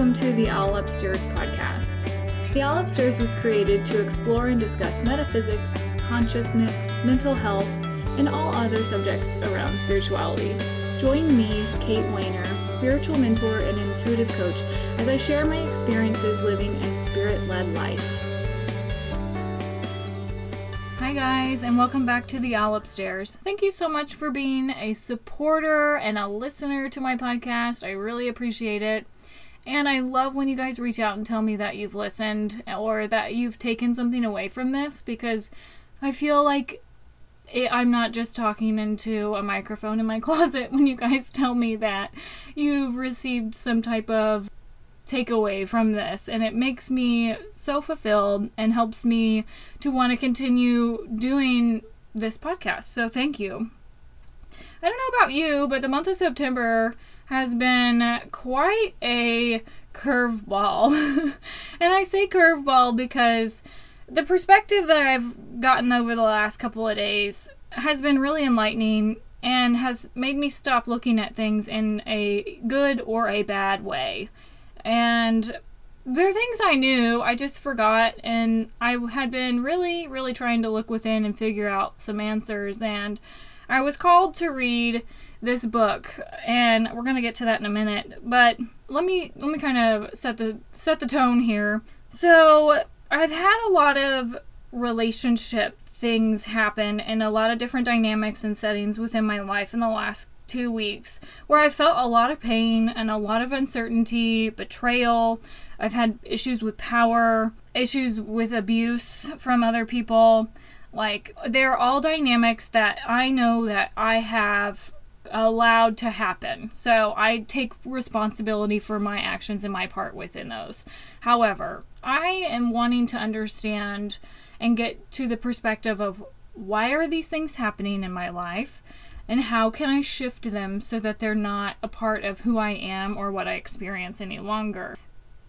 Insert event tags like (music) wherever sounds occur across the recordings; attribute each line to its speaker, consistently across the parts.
Speaker 1: welcome to the All Upstairs podcast. The All Upstairs was created to explore and discuss metaphysics, consciousness, mental health, and all other subjects around spirituality. Join me, Kate Wehner, spiritual mentor and intuitive coach, as I share my experiences living a spirit led life. Hi, guys, and welcome back to the All Upstairs. Thank you so much for being a supporter and a listener to my podcast. I really appreciate it. And I love when you guys reach out and tell me that you've listened or that you've taken something away from this because I feel like it, I'm not just talking into a microphone in my (laughs) closet when you guys tell me that you've received some type of takeaway from this. And it makes me so fulfilled and helps me to want to continue doing this podcast. So thank you. I don't know about you, but the month of September has been quite a curveball. (laughs) and I say curveball because the perspective that I've gotten over the last couple of days has been really enlightening and has made me stop looking at things in a good or a bad way. And there are things I knew, I just forgot, and I had been really, really trying to look within and figure out some answers. And I was called to read this book, and we're gonna get to that in a minute. But let me let me kind of set the set the tone here. So I've had a lot of relationship things happen and a lot of different dynamics and settings within my life in the last two weeks where I felt a lot of pain and a lot of uncertainty, betrayal. I've had issues with power, issues with abuse from other people. Like, they're all dynamics that I know that I have allowed to happen. So I take responsibility for my actions and my part within those. However, I am wanting to understand and get to the perspective of why are these things happening in my life and how can I shift them so that they're not a part of who I am or what I experience any longer.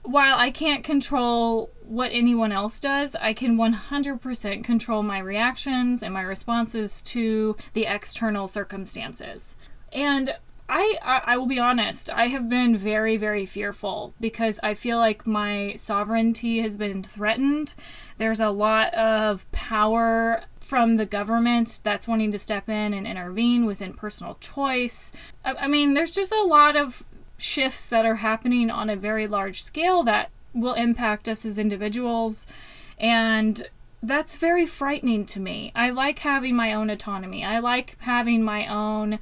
Speaker 1: While I can't control what anyone else does, I can 100% control my reactions and my responses to the external circumstances. And I, I, will be honest, I have been very, very fearful because I feel like my sovereignty has been threatened. There's a lot of power from the government that's wanting to step in and intervene within personal choice. I, I mean, there's just a lot of shifts that are happening on a very large scale that will impact us as individuals. And that's very frightening to me. I like having my own autonomy. I like having my own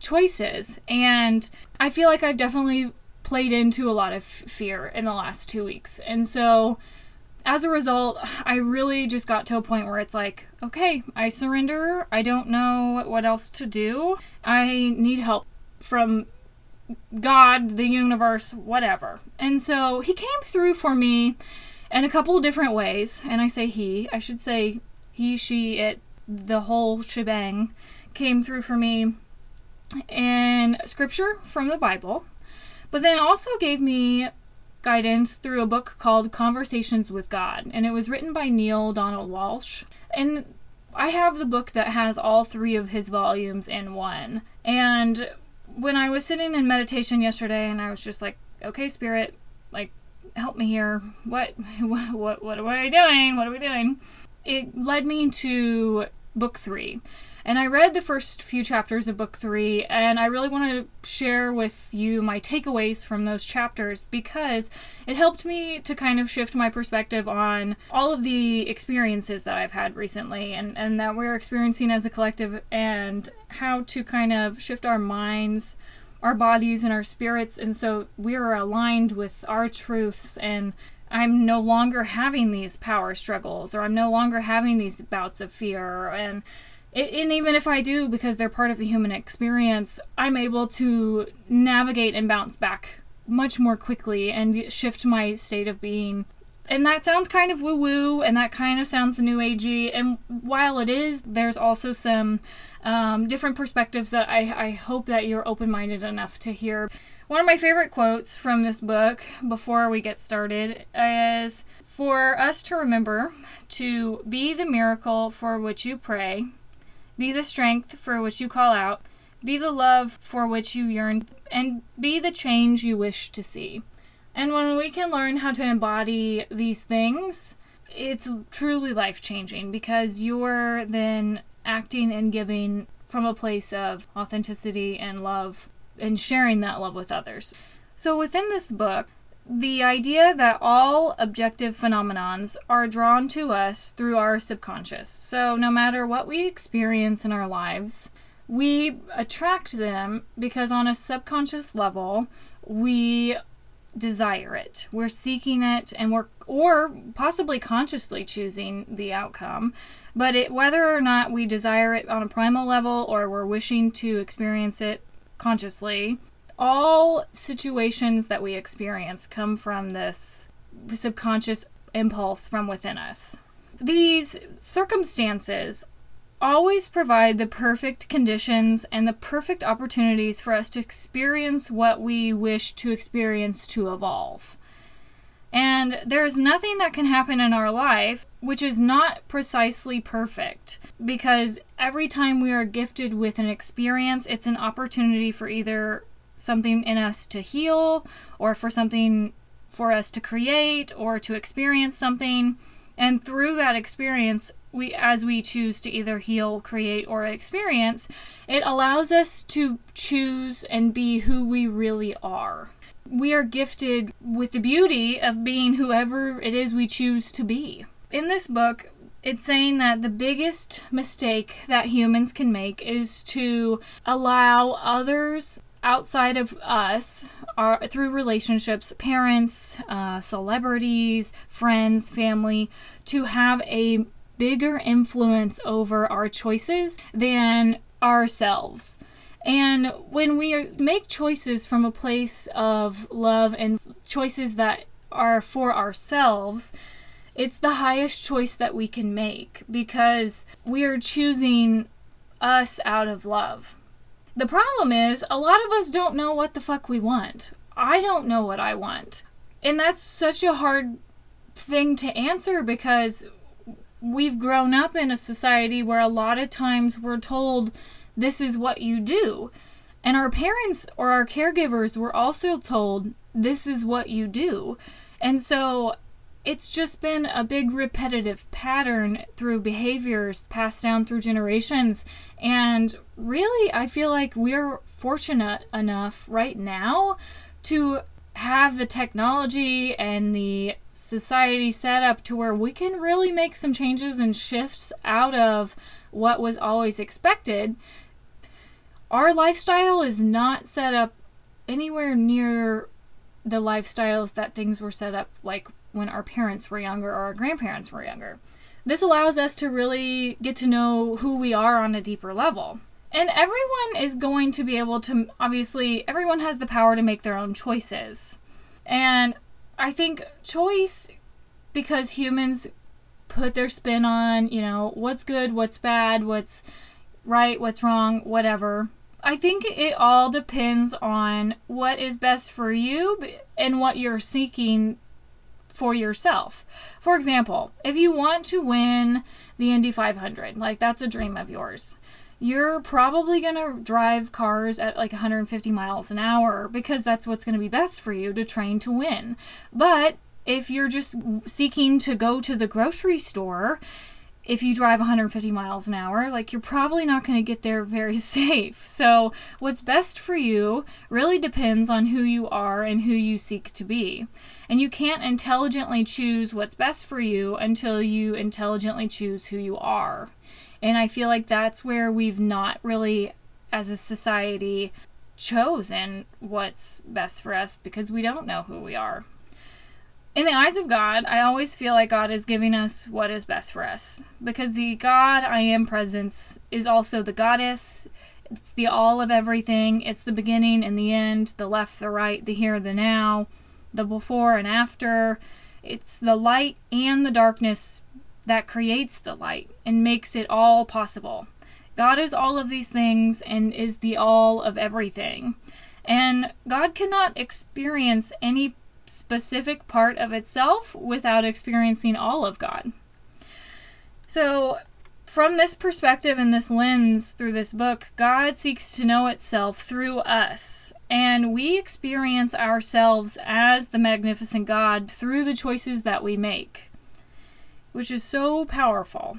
Speaker 1: choices. And I feel like I've definitely played into a lot of fear in the last two weeks. And so as a result, I really just got to a point where it's like, okay, I surrender. I don't know what else to do. I need help from God, the universe, whatever. And so he came through for me in a couple different ways. And I say he, I should say he, she, it, the whole shebang came through for me in scripture from the Bible, but then also gave me guidance through a book called Conversations with God, and it was written by Neale Donald Walsch. And I have the book that has all three of his volumes in one. And when I was sitting in meditation yesterday, and I was just like, "Okay, Spirit, like, help me here. What, (laughs) what, what, what am I doing? What are we doing?" It led me to book three. And I read the first few chapters of book three, and I really want to share with you my takeaways from those chapters because it helped me to kind of shift my perspective on all of the experiences that I've had recently and, and that we're experiencing as a collective, and how to kind of shift our minds our bodies and our spirits and so we're aligned with our truths and I'm no longer having these power struggles or I'm no longer having these bouts of fear and and even if I do, because they're part of the human experience, I'm able to navigate and bounce back much more quickly and shift my state of being. And that sounds kind of woo woo, and that kind of sounds new agey. And while it is, there's also some um, different perspectives that I, I hope that you're open minded enough to hear. One of my favorite quotes from this book before we get started is For us to remember to be the miracle for which you pray, be the strength for which you call out, be the love for which you yearn, and be the change you wish to see. And when we can learn how to embody these things, it's truly life changing because you're then acting and giving from a place of authenticity and love and sharing that love with others. So within this book, the idea that all objective phenomenons are drawn to us through our subconscious. So no matter what we experience in our lives, we attract them because on a subconscious level, we desire it. We're seeking it and we're or possibly consciously choosing the outcome. But it, whether or not we desire it on a primal level or we're wishing to experience it consciously, all situations that we experience come from this subconscious impulse from within us. These circumstances always provide the perfect conditions and the perfect opportunities for us to experience what we wish to experience to evolve. And there's nothing that can happen in our life which is not precisely perfect because every time we are gifted with an experience, it's an opportunity for either something in us to heal or for something for us to create or to experience something. And through that experience, we as we choose to either heal, create or experience, it allows us to choose and be who we really are. We are gifted with the beauty of being whoever it is we choose to be. In this book, it's saying that the biggest mistake that humans can make is to allow others outside of us are through relationships parents uh, celebrities friends family to have a bigger influence over our choices than ourselves. And when we make choices from a place of love and choices that are for ourselves it's the highest choice that we can make because we are choosing us out of love the problem is, a lot of us don't know what the fuck we want. I don't know what I want. And that's such a hard thing to answer because we've grown up in a society where a lot of times we're told this is what you do. And our parents or our caregivers were also told this is what you do. And so it's just been a big repetitive pattern through behaviors passed down through generations. And really, I feel like we're fortunate enough right now to have the technology and the society set up to where we can really make some changes and shifts out of what was always expected. Our lifestyle is not set up anywhere near the lifestyles that things were set up like when our parents were younger or our grandparents were younger. This allows us to really get to know who we are on a deeper level. And everyone is going to be able to, obviously, everyone has the power to make their own choices. And I think choice, because humans put their spin on, you know, what's good, what's bad, what's right, what's wrong, whatever. I think it all depends on what is best for you and what you're seeking for yourself. For example, if you want to win the Indy 500, like that's a dream of yours, you're probably going to drive cars at like 150 miles an hour because that's what's going to be best for you to train to win. But if you're just seeking to go to the grocery store if you drive 150 miles an hour, like you're probably not going to get there very (laughs) safe. So, what's best for you really depends on who you are and who you seek to be. And you can't intelligently choose what's best for you until you intelligently choose who you are. And I feel like that's where we've not really, as a society, chosen what's best for us because we don't know who we are in the eyes of God, I always feel like God is giving us what is best for us because the God I am presence is also the goddess. It's the all of everything. It's the beginning and the end, the left, the right, the here, the now, the before and after. It's the light and the darkness that creates the light and makes it all possible. God is all of these things and is the all of everything. And God cannot experience any specific part of itself without experiencing all of God. So, from this perspective and this lens through this book, God seeks to know itself through us. And we experience ourselves as the magnificent God through the choices that we make, which is so powerful.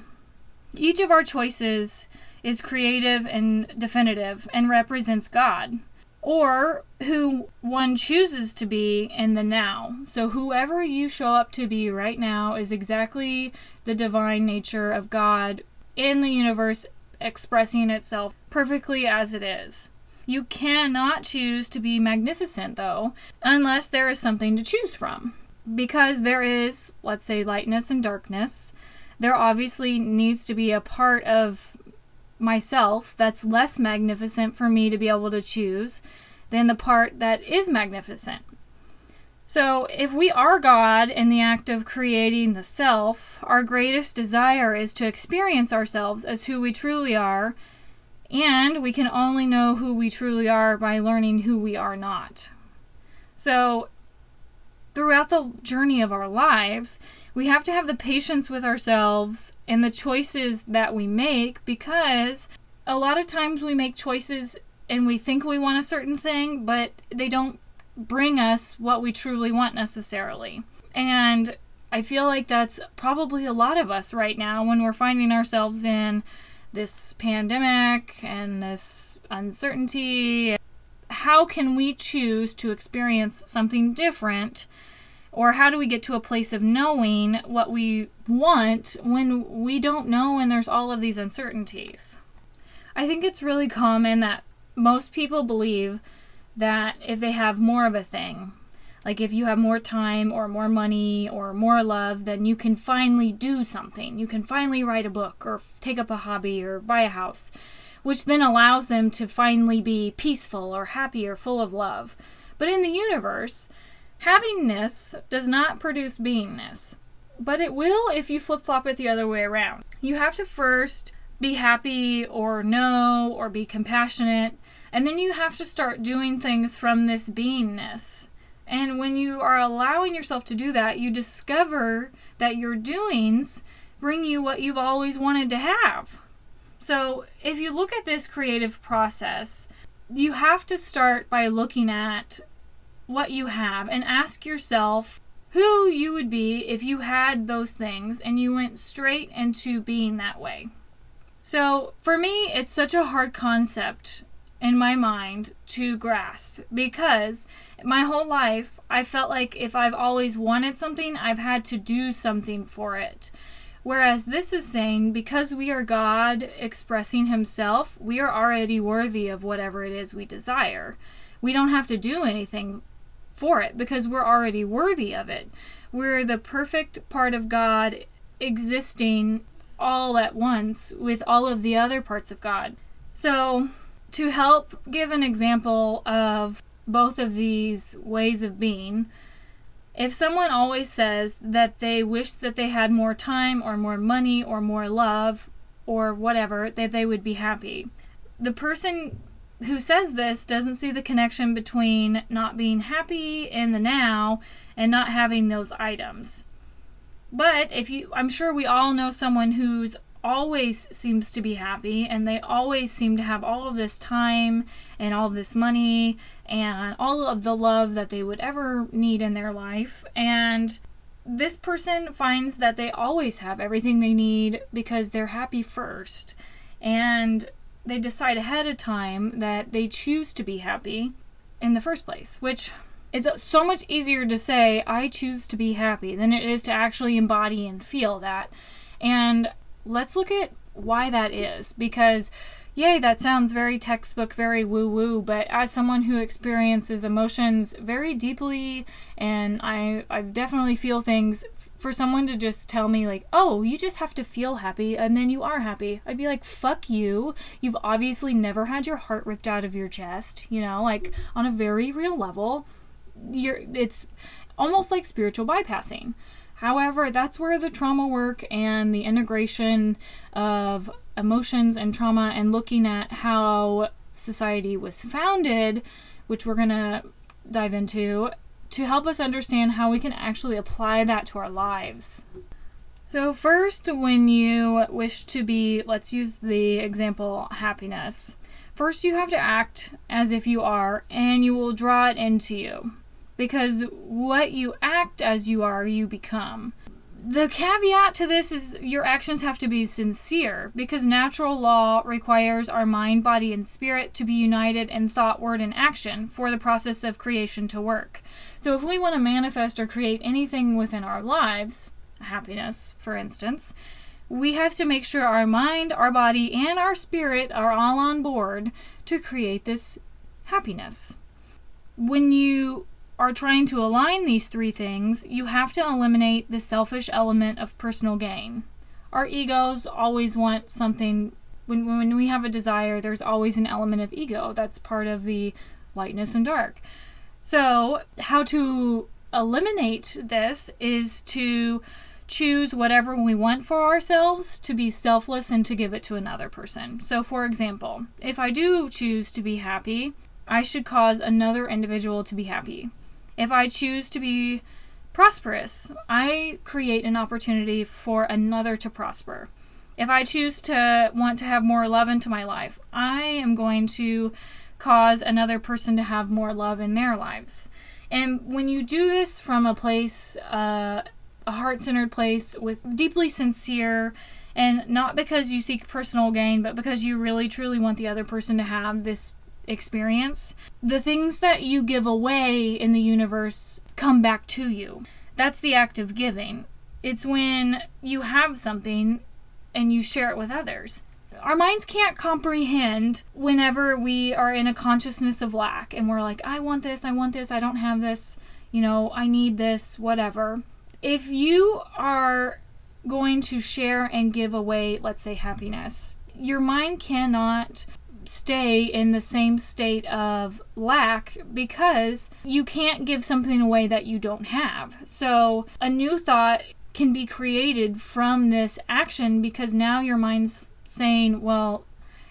Speaker 1: Each of our choices is creative and definitive and represents God, or who one chooses to be in the now. So, whoever you show up to be right now is exactly the divine nature of God in the universe expressing itself perfectly as it is. You cannot choose to be magnificent, though, unless there is something to choose from. Because there is, let's say, lightness and darkness, there obviously needs to be a part of myself that's less magnificent for me to be able to choose than the part that is magnificent. So, if we are God in the act of creating the self, our greatest desire is to experience ourselves as who we truly are, and we can only know who we truly are by learning who we are not. So, throughout the journey of our lives, we have to have the patience with ourselves and the choices that we make because a lot of times we make choices and we think we want a certain thing, but they don't bring us what we truly want necessarily. And I feel like that's probably a lot of us right now when we're finding ourselves in this pandemic and this uncertainty. How can we choose to experience something different or how do we get to a place of knowing what we want when we don't know and there's all of these uncertainties? I think it's really common that most people believe that if they have more of a thing, like if you have more time or more money or more love, then you can finally do something. You can finally write a book or take up a hobby or buy a house, which then allows them to finally be peaceful or happy or full of love. But in the universe, Havingness does not produce beingness, but it will if you flip flop it the other way around. You have to first be happy or know or be compassionate, and then you have to start doing things from this beingness. And when you are allowing yourself to do that, you discover that your doings bring you what you've always wanted to have. So, if you look at this creative process, you have to start by looking at what you have and ask yourself who you would be if you had those things and you went straight into being that way. So, for me, it's such a hard concept in my mind to grasp because my whole life I felt like if I've always wanted something, I've had to do something for it. Whereas this is saying because we are God expressing Himself, we are already worthy of whatever it is we desire. We don't have to do anything for it because we're already worthy of it. We're the perfect part of God existing all at once with all of the other parts of God. So, to help give an example of both of these ways of being, if someone always says that they wish that they had more time or more money or more love or whatever, that they would be happy, the person who says this doesn't see the connection between not being happy in the now and not having those items. But if you, I'm sure we all know someone who's always seems to be happy and they always seem to have all of this time and all this money and all of the love that they would ever need in their life. And this person finds that they always have everything they need because they're happy first. And they decide ahead of time that they choose to be happy in the first place, which it's so much easier to say, I choose to be happy, than it is to actually embody and feel that. And let's look at why that is, because yay, that sounds very textbook, very woo woo, but as someone who experiences emotions very deeply, and I, I definitely feel things, for someone to just tell me, like, oh, you just have to feel happy and then you are happy, I'd be like, fuck you. You've obviously never had your heart ripped out of your chest, you know, like on a very real level. You're, it's almost like spiritual bypassing. However, that's where the trauma work and the integration of emotions and trauma and looking at how society was founded, which we're going to dive into, to help us understand how we can actually apply that to our lives. So, first, when you wish to be, let's use the example happiness. First, you have to act as if you are, and you will draw it into you. Because what you act as you are, you become. The caveat to this is your actions have to be sincere because natural law requires our mind, body, and spirit to be united in thought, word, and action for the process of creation to work. So, if we want to manifest or create anything within our lives, happiness, for instance, we have to make sure our mind, our body, and our spirit are all on board to create this happiness. When you are trying to align these three things, you have to eliminate the selfish element of personal gain. Our egos always want something. When, when we have a desire, there's always an element of ego. That's part of the lightness and dark. So, how to eliminate this is to choose whatever we want for ourselves to be selfless and to give it to another person. So, for example, if I do choose to be happy, I should cause another individual to be happy. If I choose to be prosperous, I create an opportunity for another to prosper. If I choose to want to have more love into my life, I am going to cause another person to have more love in their lives. And when you do this from a place uh, a heart centered place with deeply sincere and not because you seek personal gain, but because you really truly want the other person to have this experience. The things that you give away in the universe come back to you. That's the act of giving. It's when you have something and you share it with others. Our minds can't comprehend whenever we are in a consciousness of lack and we're like, I want this, I want this, I don't have this, you know, I need this, whatever if you are going to share and give away, let's say, happiness, your mind cannot stay in the same state of lack because you can't give something away that you don't have. So, a new thought can be created from this action because now your mind's saying, well,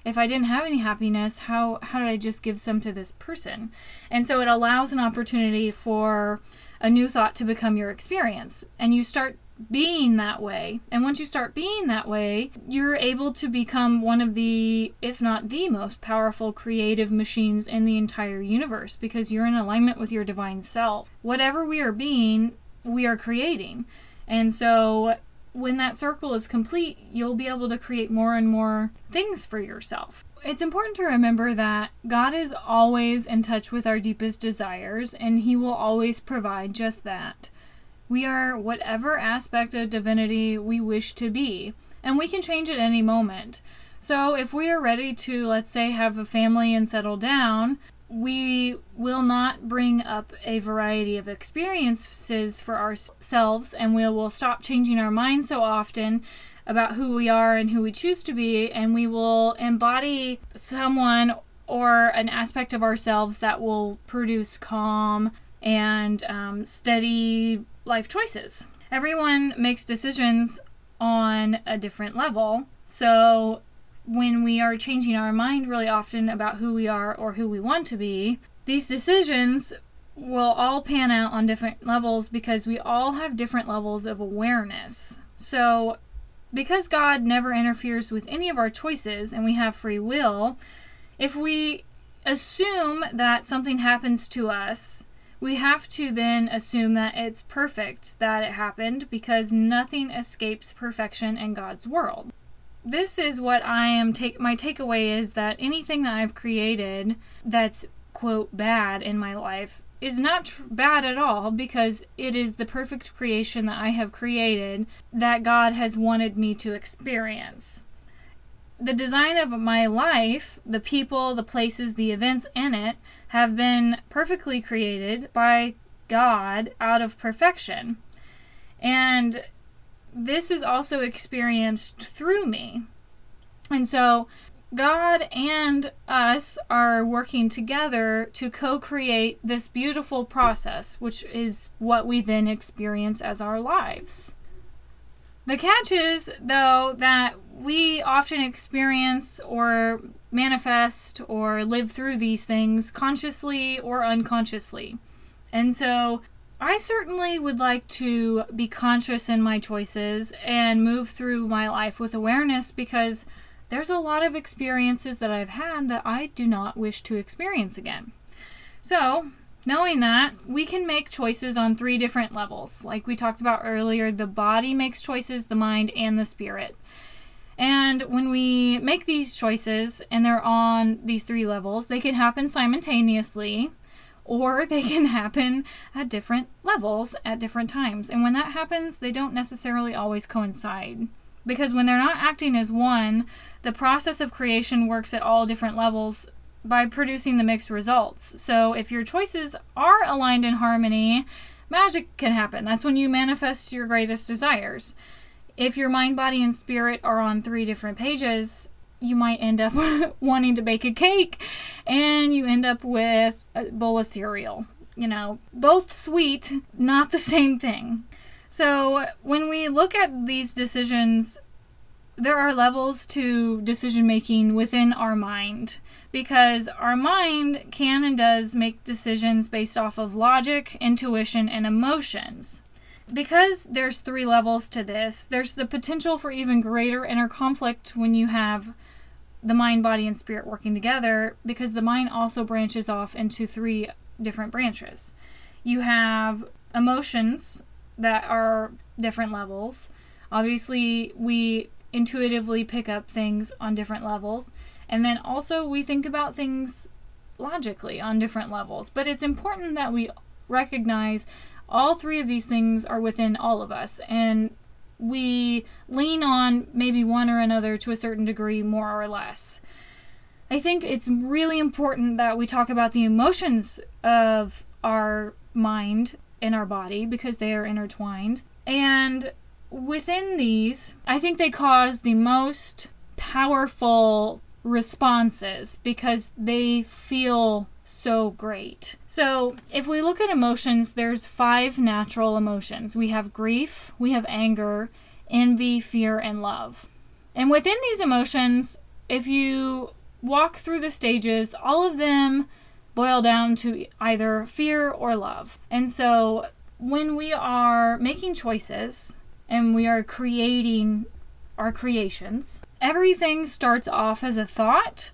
Speaker 1: if I didn't have any happiness, how how did I just give some to this person? And so it allows an opportunity for a new thought to become your experience. And you start being that way. And once you start being that way, you're able to become one of the, if not the most powerful creative machines in the entire universe because you're in alignment with your divine self. Whatever we are being, we are creating. And so when that circle is complete, you'll be able to create more and more things for yourself. It's important to remember that God is always in touch with our deepest desires, and He will always provide just that. We are whatever aspect of divinity we wish to be, and we can change at any moment. So, if we are ready to, let's say, have a family and settle down, we will not bring up a variety of experiences for ourselves, and we will stop changing our minds so often about who we are and who we choose to be, and we will embody someone or an aspect of ourselves that will produce calm and um, steady life choices. Everyone makes decisions on a different level. So, when we are changing our mind really often about who we are or who we want to be, these decisions will all pan out on different levels because we all have different levels of awareness. So, because God never interferes with any of our choices and we have free will, if we assume that something happens to us, we have to then assume that it's perfect that it happened because nothing escapes perfection in God's world. This is what I am take my takeaway is that anything that I've created that's quote bad in my life is not tr- bad at all because it is the perfect creation that I have created that God has wanted me to experience. The design of my life, the people, the places, the events in it have been perfectly created by God out of perfection. And this is also experienced through me. And so God and us are working together to co create this beautiful process, which is what we then experience as our lives. The catch is, though, that we often experience or manifest or live through these things consciously or unconsciously. And so I certainly would like to be conscious in my choices and move through my life with awareness because there's a lot of experiences that I've had that I do not wish to experience again. So, knowing that, we can make choices on three different levels. Like we talked about earlier, the body makes choices, the mind, and the spirit. And when we make these choices and they're on these three levels, they can happen simultaneously or (laughs) they can happen at different levels at different times. And when that happens, they don't necessarily always coincide. Because when they're not acting as one, the process of creation works at all different levels by producing the mixed results. So if your choices are aligned in harmony, magic can happen. That's when you manifest your greatest desires. If your mind, body, and spirit are on three different pages, you might end up (laughs) wanting to bake a cake and you end up with a bowl of cereal. You know, both sweet, not the same thing. So, when we look at these decisions, there are levels to decision making within our mind because our mind can and does make decisions based off of logic, intuition, and emotions. Because there's three levels to this, there's the potential for even greater inner conflict when you have the mind, body, and spirit working together because the mind also branches off into three different branches. You have emotions that are different levels. Obviously, we intuitively pick up things on different levels. And then also, we think about things logically on different levels. But it's important that we recognize all three of these things are within all of us. And we lean on maybe one or another to a certain degree, more or less. I think it's really important that we talk about the emotions of our mind and our body because they are intertwined. And within these, I think they cause the most powerful responses because they feel so great. So, if we look at emotions, there's five natural emotions. We have grief, we have anger, envy, fear, and love. And within these emotions, if you walk through the stages, all of them boil down to either fear or love. And so, when we are making choices and we are creating our creations, everything starts off as a thought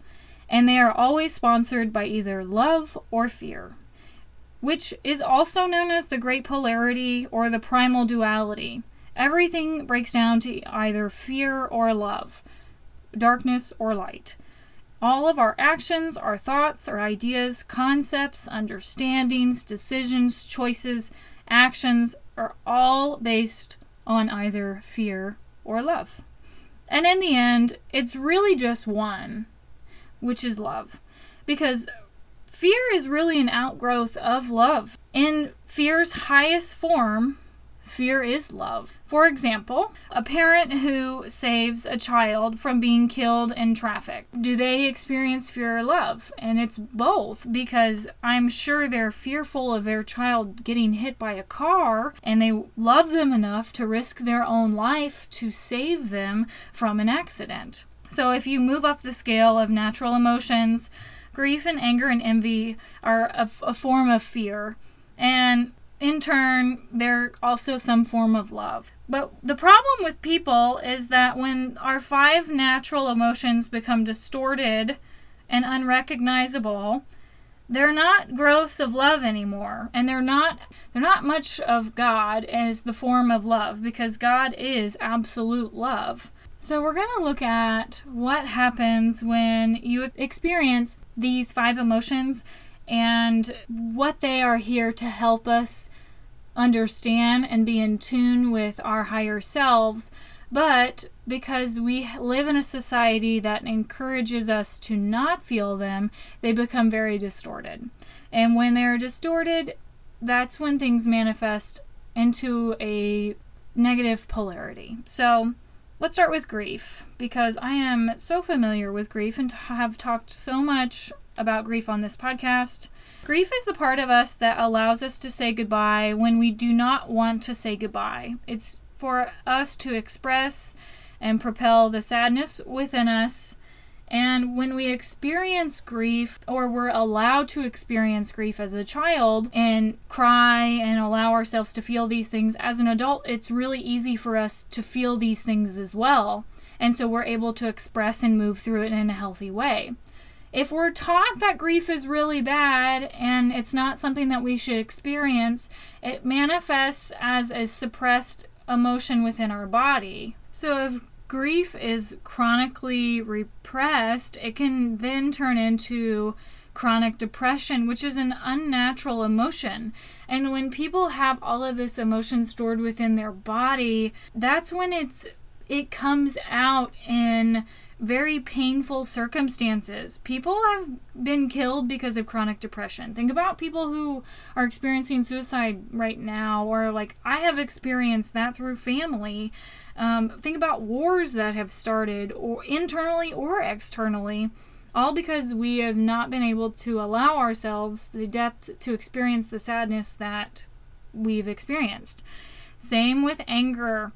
Speaker 1: and they are always sponsored by either love or fear, which is also known as the great polarity or the primal duality. Everything breaks down to either fear or love, darkness or light. All of our actions, our thoughts, our ideas, concepts, understandings, decisions, choices, actions are all based on either fear or love. And in the end, it's really just one which is love. Because fear is really an outgrowth of love. In fear's highest form, fear is love. For example, a parent who saves a child from being killed in traffic, do they experience fear or love? And it's both because I'm sure they're fearful of their child getting hit by a car and they love them enough to risk their own life to save them from an accident. So if you move up the scale of natural emotions, grief and anger and envy are a, form of fear. And in turn, they're also some form of love. But the problem with people is that when our five natural emotions become distorted and unrecognizable, they're not growths of love anymore and they're not they're not much of god as the form of love because god is absolute love so, we're going to look at what happens when you experience these five emotions and what they are here to help us understand and be in tune with our higher selves. But because we live in a society that encourages us to not feel them, they become very distorted. And when they're distorted, that's when things manifest into a negative polarity. So, Let's start with grief because I am so familiar with grief and have talked so much about grief on this podcast. Grief is the part of us that allows us to say goodbye when we do not want to say goodbye. It's for us to express and propel the sadness within us And when we experience grief, or we're allowed to experience grief as a child and cry and allow ourselves to feel these things as an adult, it's really easy for us to feel these things as well. And so we're able to express and move through it in a healthy way. If we're taught that grief is really bad and it's not something that we should experience, it manifests as a suppressed emotion within our body. So if grief is chronically repressed, it can then turn into chronic depression, which is an unnatural emotion. And when people have all of this emotion stored within their body, that's when it's it comes out in very painful circumstances. People have been killed because of chronic depression. Think about people who are experiencing suicide right now, or like I have experienced that through family. Um, think about wars that have started, or internally or externally, all because we have not been able to allow ourselves the depth to experience the sadness that we've experienced. Same with anger.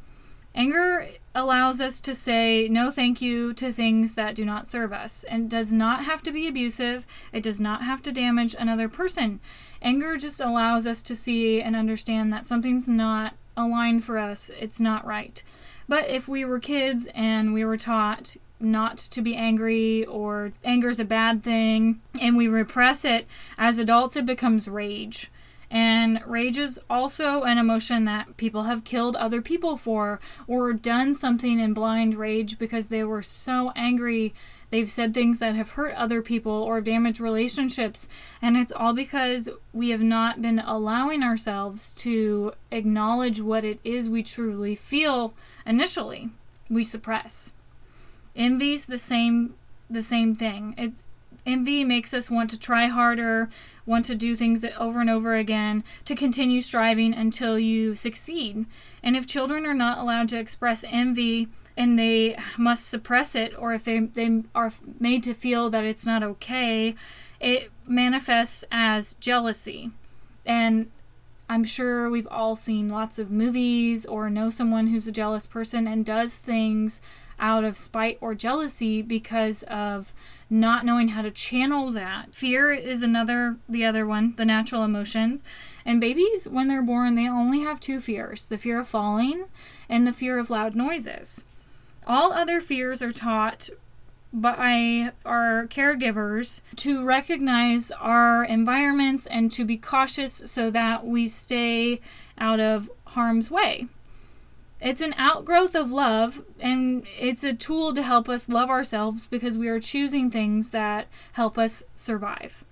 Speaker 1: Anger allows us to say no thank you to things that do not serve us and does not have to be abusive. It does not have to damage another person. Anger just allows us to see and understand that something's not aligned for us, it's not right. But if we were kids and we were taught not to be angry or anger is a bad thing and we repress it, as adults it becomes rage. And rage is also an emotion that people have killed other people for or done something in blind rage because they were so angry. They've said things that have hurt other people or damaged relationships. And it's all because we have not been allowing ourselves to acknowledge what it is we truly feel initially. We suppress. Envy's the same the same thing. It's envy makes us want to try harder, want to do things over and over again, to continue striving until you succeed. And if children are not allowed to express envy and they must suppress it, or if they, they are made to feel that it's not okay, it manifests as jealousy. And I'm sure we've all seen lots of movies or know someone who's a jealous person and does things out of spite or jealousy because of not knowing how to channel that. Fear is another, the other one, the natural emotions. And babies, when they're born, they only have two fears the fear of falling and the fear of loud noises. All other fears are taught by our caregivers to recognize our environments and to be cautious so that we stay out of harm's way. It's an outgrowth of love, and it's a tool to help us love ourselves because we are choosing things that help us survive.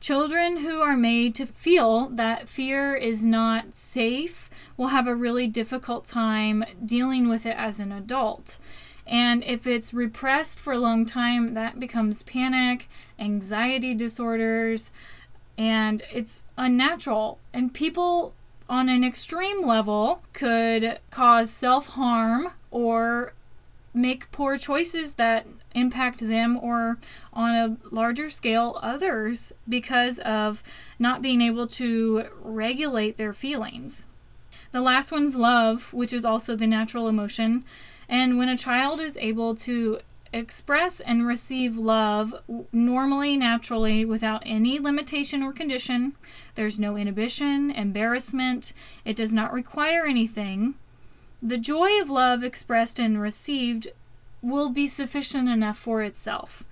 Speaker 1: Children who are made to feel that fear is not safe will have a really difficult time dealing with it as an adult. And if it's repressed for a long time, that becomes panic, anxiety disorders, and it's unnatural. And people on an extreme level could cause self harm or make poor choices that impact them or on a larger scale others because of not being able to regulate their feelings. The last one's love, which is also the natural emotion. And when a child is able to express and receive love normally, naturally, without any limitation or condition. There's no inhibition, embarrassment. It does not require anything. The joy of love expressed and received will be sufficient enough for itself,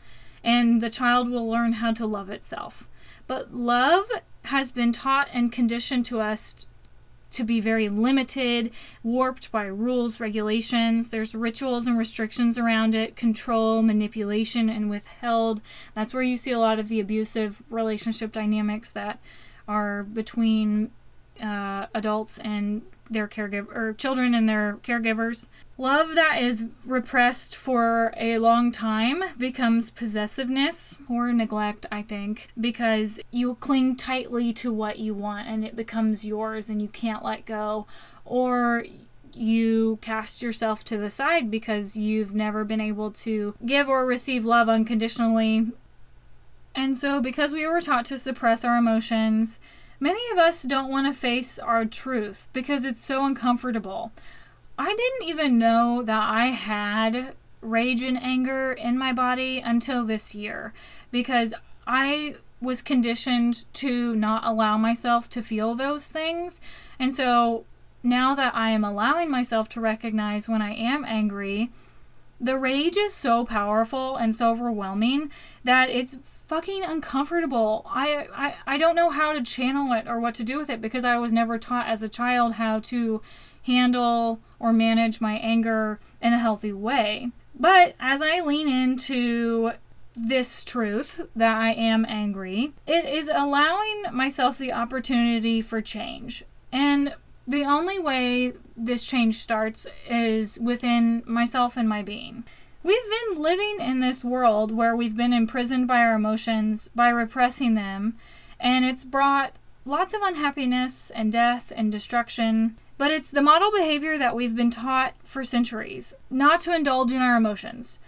Speaker 1: and the child will learn how to love itself. But love has been taught and conditioned to us to be very limited, warped by rules, regulations. There's rituals and restrictions around it, control, manipulation, and withheld. That's where you see a lot of the abusive relationship dynamics that are between uh, adults and their caregiver or children and their caregivers. Love that is repressed for a long time becomes possessiveness or neglect, I think, because you cling tightly to what you want and it becomes yours and you can't let go. Or you cast yourself to the side because you've never been able to give or receive love unconditionally. And so, because we were taught to suppress our emotions, Many of us don't want to face our truth because it's so uncomfortable. I didn't even know that I had rage and anger in my body until this year because I was conditioned to not allow myself to feel those things. And so now that I am allowing myself to recognize when I am angry, the rage is so powerful and so overwhelming that it's fucking uncomfortable. I, I I don't know how to channel it or what to do with it because I was never taught as a child how to handle or manage my anger in a healthy way. But as I lean into this truth that I am angry, it is allowing myself the opportunity for change. And the only way this change starts is within myself and my being. We've been living in this world where we've been imprisoned by our emotions, by repressing them, and it's brought lots of unhappiness and death and destruction. But it's the model behavior that we've been taught for centuries not to indulge in our emotions.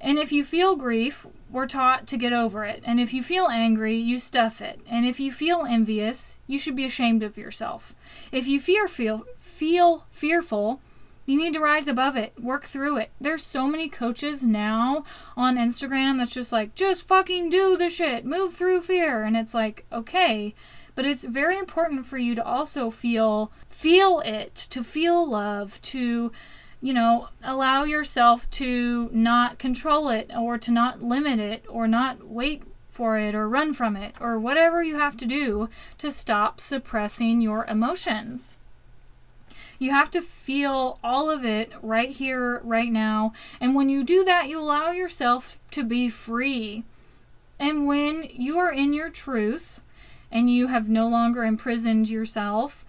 Speaker 1: And if you feel grief, we're taught to get over it. And if you feel angry, you stuff it. And if you feel envious, you should be ashamed of yourself. If you fear feel feel fearful, you need to rise above it, work through it. There's so many coaches now on Instagram that's just like, just fucking do the shit, move through fear. And it's like, okay, but it's very important for you to also feel feel it, to feel love, to you know, allow yourself to not control it or to not limit it or not wait for it or run from it or whatever you have to do to stop suppressing your emotions. You have to feel all of it right here, right now. And when you do that, you allow yourself to be free. And when you are in your truth and you have no longer imprisoned yourself,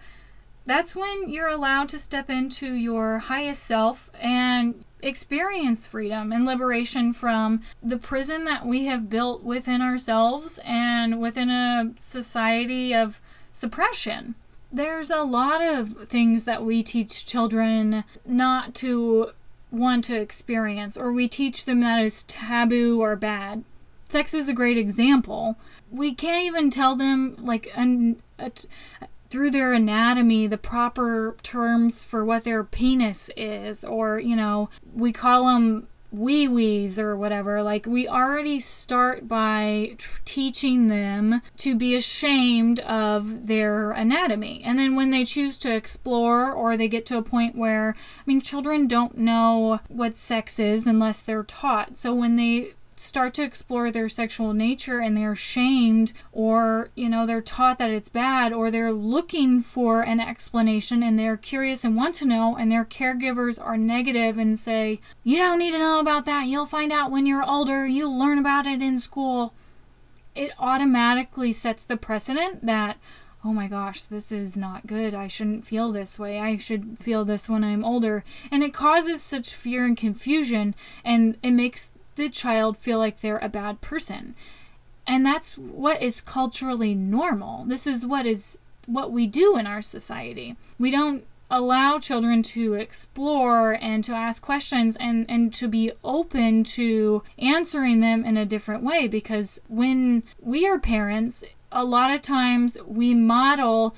Speaker 1: that's when you're allowed to step into your highest self and experience freedom and liberation from the prison that we have built within ourselves and within a society of suppression. There's a lot of things that we teach children not to want to experience, or we teach them that it's taboo or bad. Sex is a great example. We can't even tell them, like, an, through their anatomy the proper terms for what their penis is, or, you know, we call them wee wees or whatever. Like, we already start by t- teaching them to be ashamed of their anatomy. And then when they choose to explore or they get to a point where, I mean, children don't know what sex is unless they're taught. So when they start to explore their sexual nature and they're shamed or you know they're taught that it's bad or they're looking for an explanation and they're curious and want to know and their caregivers are negative and say you don't need to know about that you'll find out when you're older you'll learn about it in school it automatically sets the precedent that oh my gosh, this is not good. I shouldn't feel this way. I should feel this when I'm older. And it causes such fear and confusion, and it makes the child feel like they're a bad person. And that's what is culturally normal. This is what is what we do in our society. We don't allow children to explore and to ask questions and, and to be open to answering them in a different way because when we are parents, a lot of times we model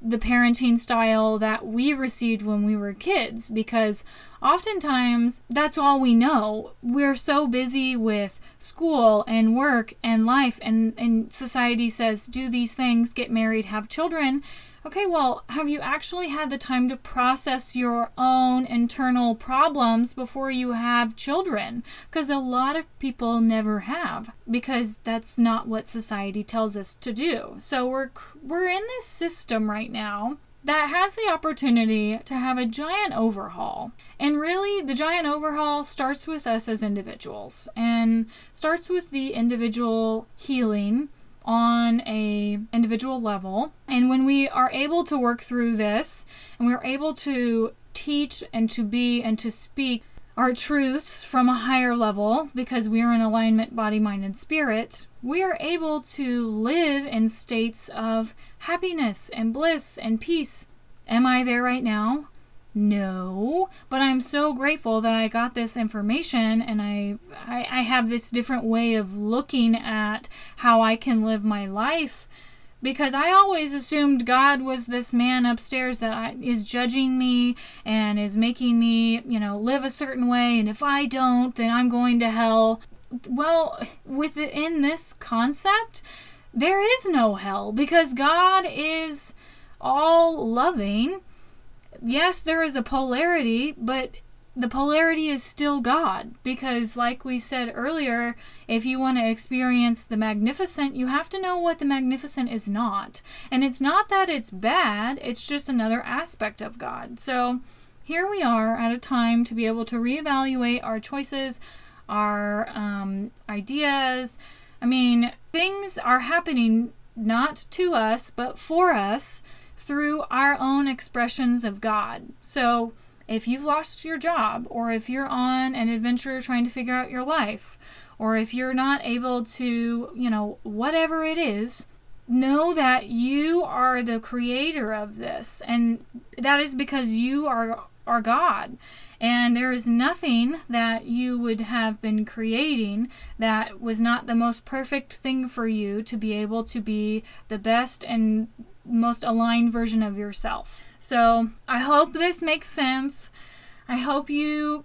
Speaker 1: the parenting style that we received when we were kids because oftentimes that's all we know. We're so busy with school and work and life, and, and society says, do these things, get married, have children. Okay, well, have you actually had the time to process your own internal problems before you have children? Because a lot of people never have, because that's not what society tells us to do. So we're we're in this system right now that has the opportunity to have a giant overhaul. And really, the giant overhaul starts with us as individuals and starts with the individual healing on a individual level. And when we are able to work through this and we're able to teach and to be and to speak our truths from a higher level because we are in alignment body mind and spirit we are able to live in states of happiness and bliss and peace am i there right now no but i'm so grateful that i got this information and I, I i have this different way of looking at how i can live my life because I always assumed God was this man upstairs that is judging me and is making me, you know, live a certain way. And if I don't, then I'm going to hell. Well, within this concept, there is no hell because God is all loving. Yes, there is a polarity, but the polarity is still God because, like we said earlier, if you want to experience the magnificent, you have to know what the magnificent is not. And it's not that it's bad, it's just another aspect of God. So here we are at a time to be able to reevaluate our choices, our um, ideas. I mean, things are happening not to us, but for us through our own expressions of God. So, if you've lost your job, or if you're on an adventure trying to figure out your life, or if you're not able to, you know, whatever it is, know that you are the creator of this. And that is because you are, are God. And there is nothing that you would have been creating that was not the most perfect thing for you to be able to be the best and most aligned version of yourself. So I hope this makes sense. I hope you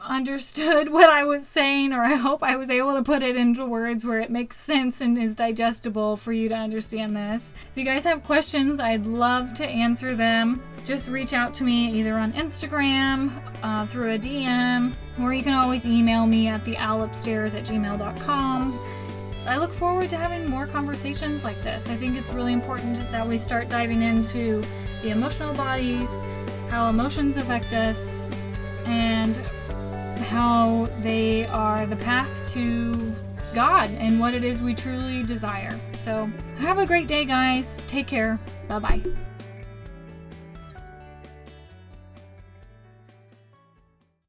Speaker 1: understood (laughs) what I was saying, or I hope I was able to put it into words where it makes sense and is digestible for you to understand this. If you guys have questions, I'd love to answer them. Just reach out to me either on Instagram, uh, through a DM, or you can always email me at theowlupstairs at gmail.com. I look forward to having more conversations like this. I think it's really important that we start diving into the emotional bodies, how emotions affect us, and how they are the path to God and what it is we truly desire. So, have a great day, guys. Take care. Bye bye.